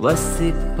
وسیپ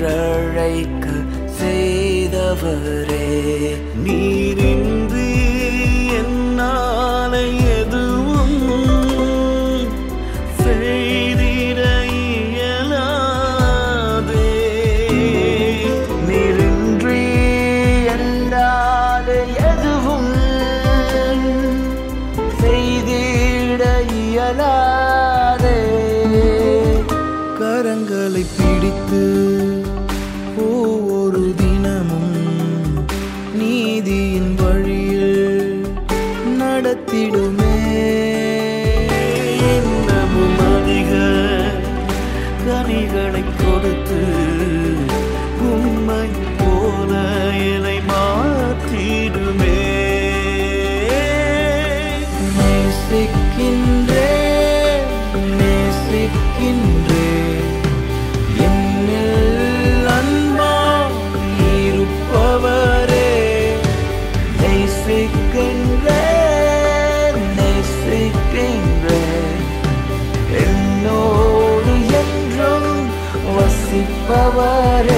என்றழைக்க செய்தவர் پور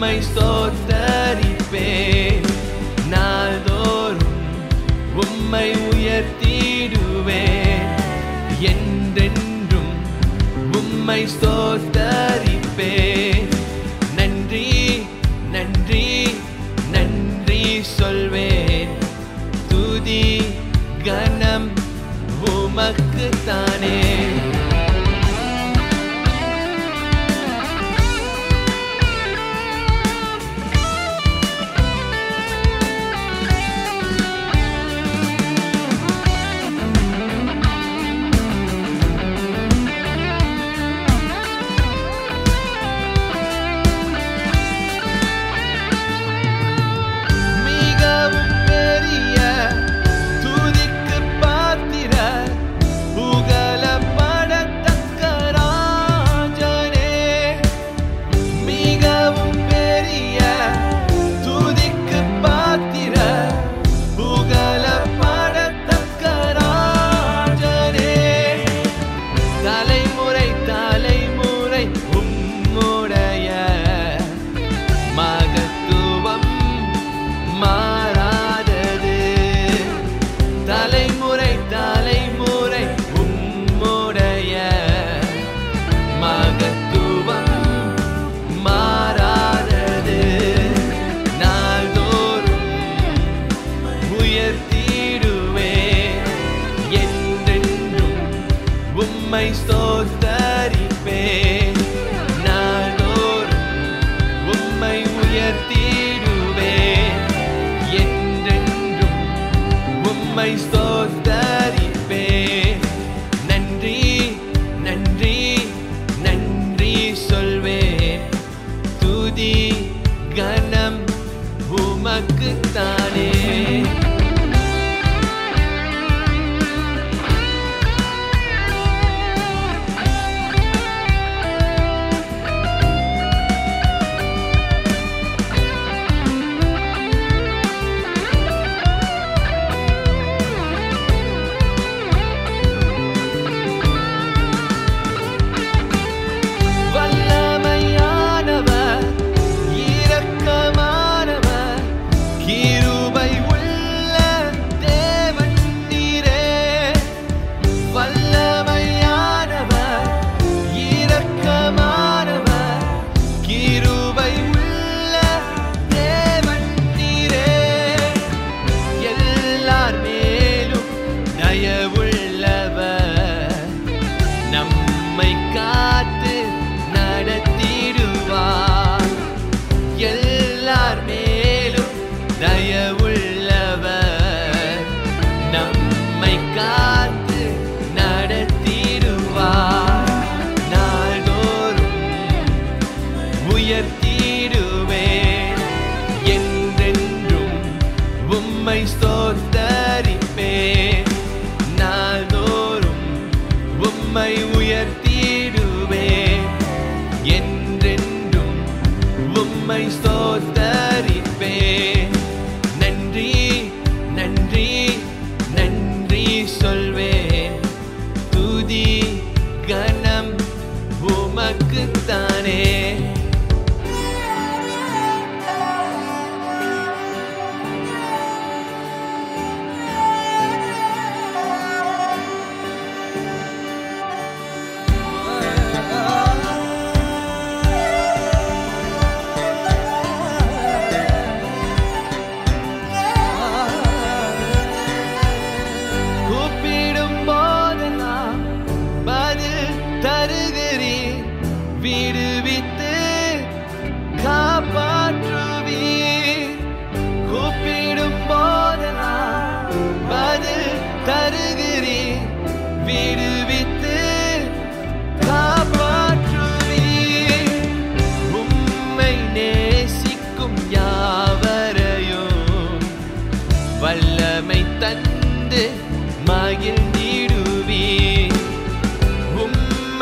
تیو سوتریپ نن نن نن سن داری پہ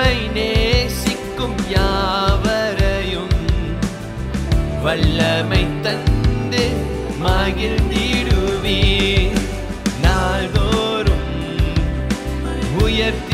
உம்மை நேசிக்கும் யாவரையும் வல்லமை தந்து மகிழ்ந்திடுவீர் நாள்தோறும் உயர்த்திடுவேன்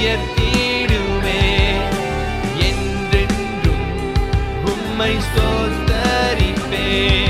تیو سوتری میں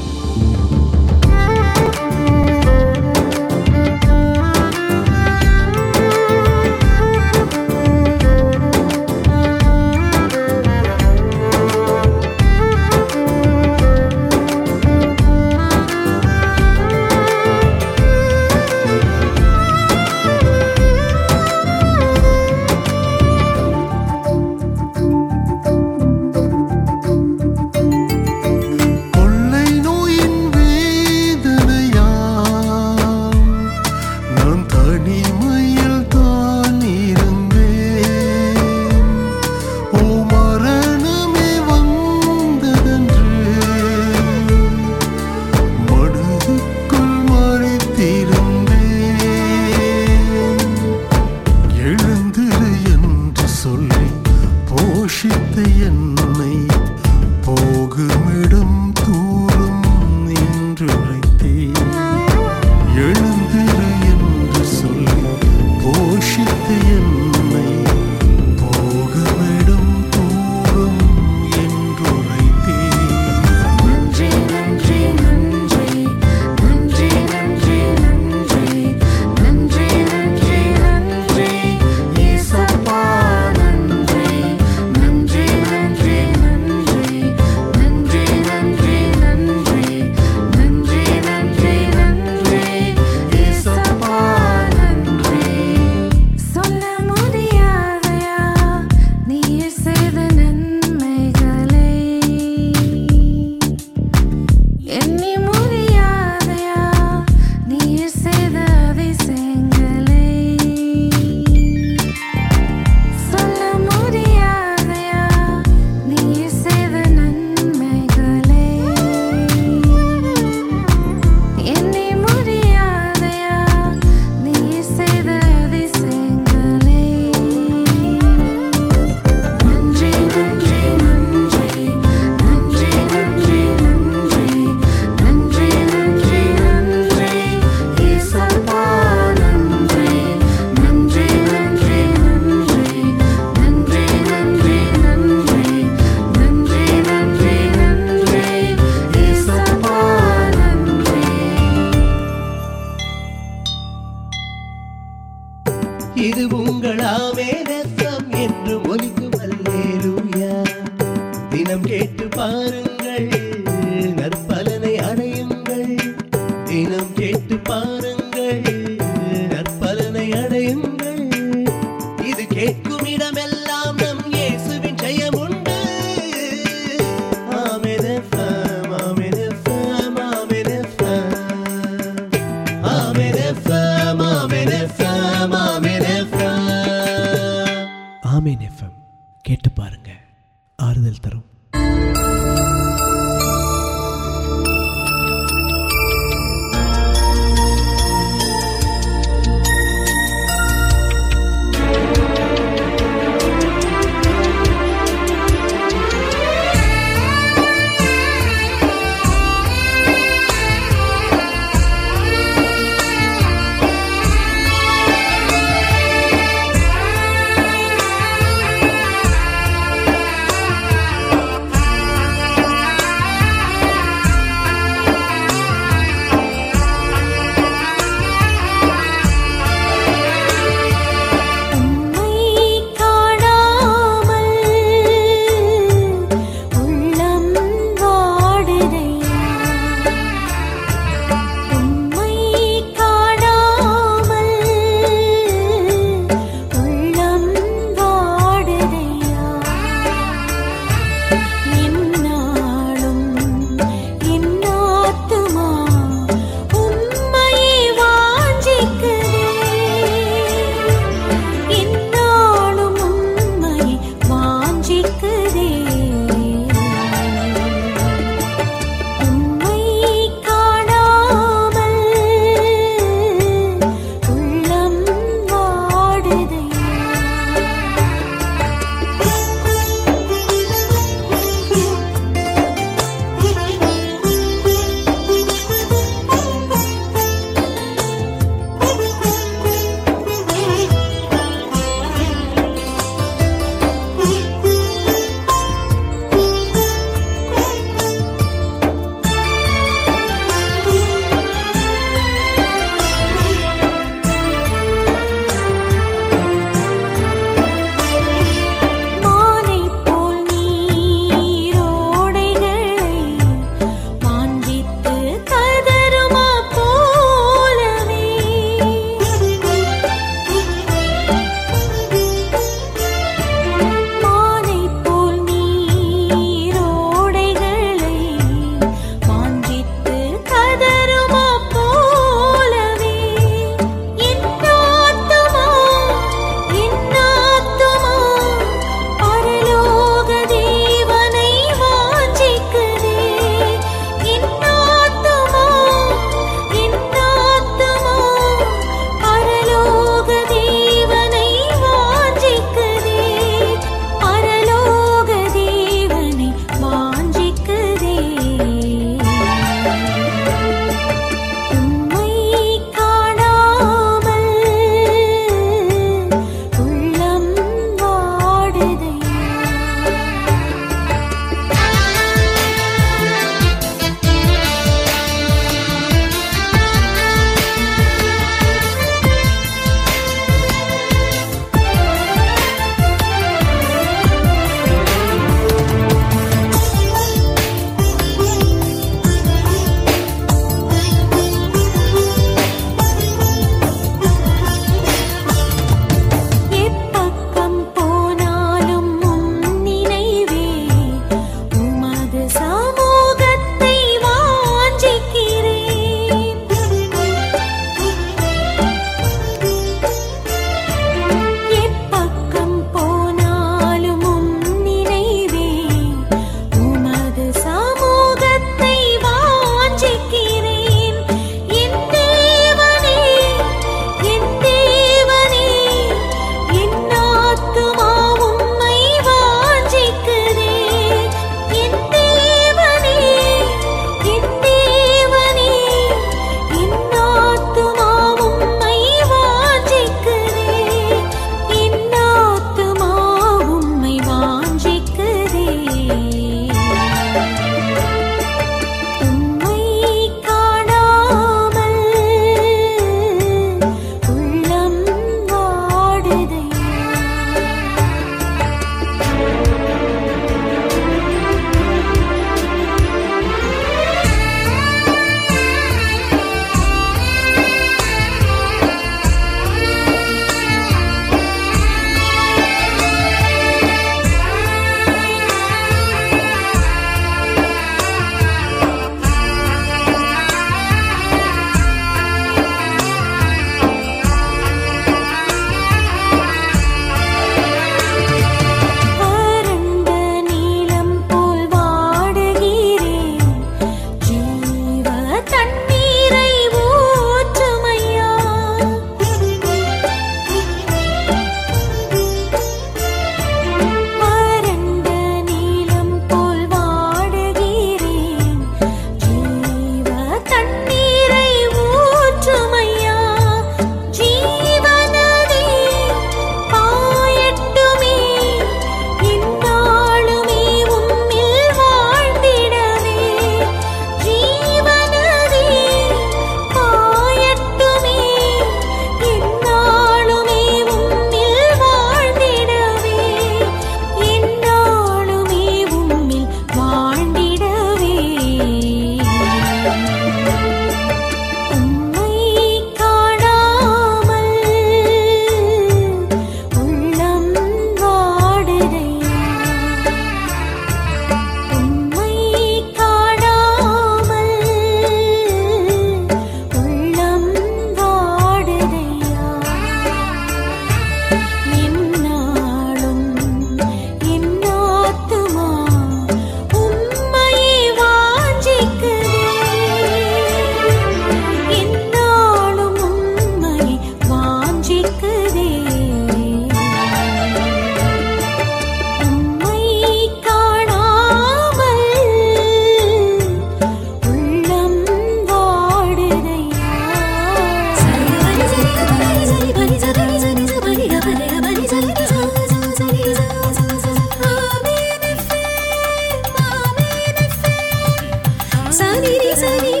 ساری ساری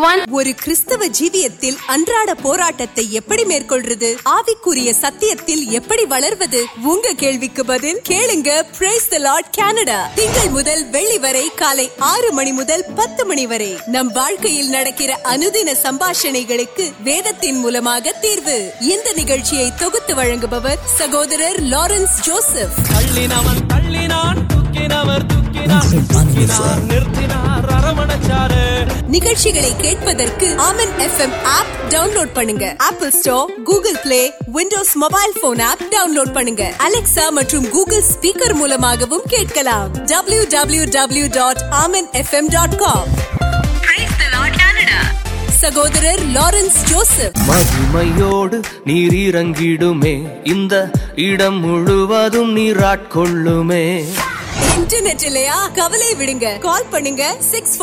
پہ نمکین سماشن وید تین موقع تیار وغیرہ لارنس نو ڈوڈر سہور لارنو انٹر نٹل سکس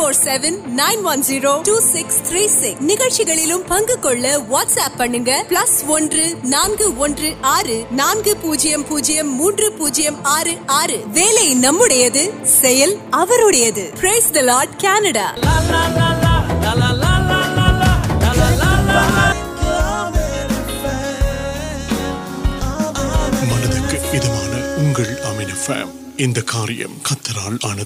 نمبر ان کارم کتر آنا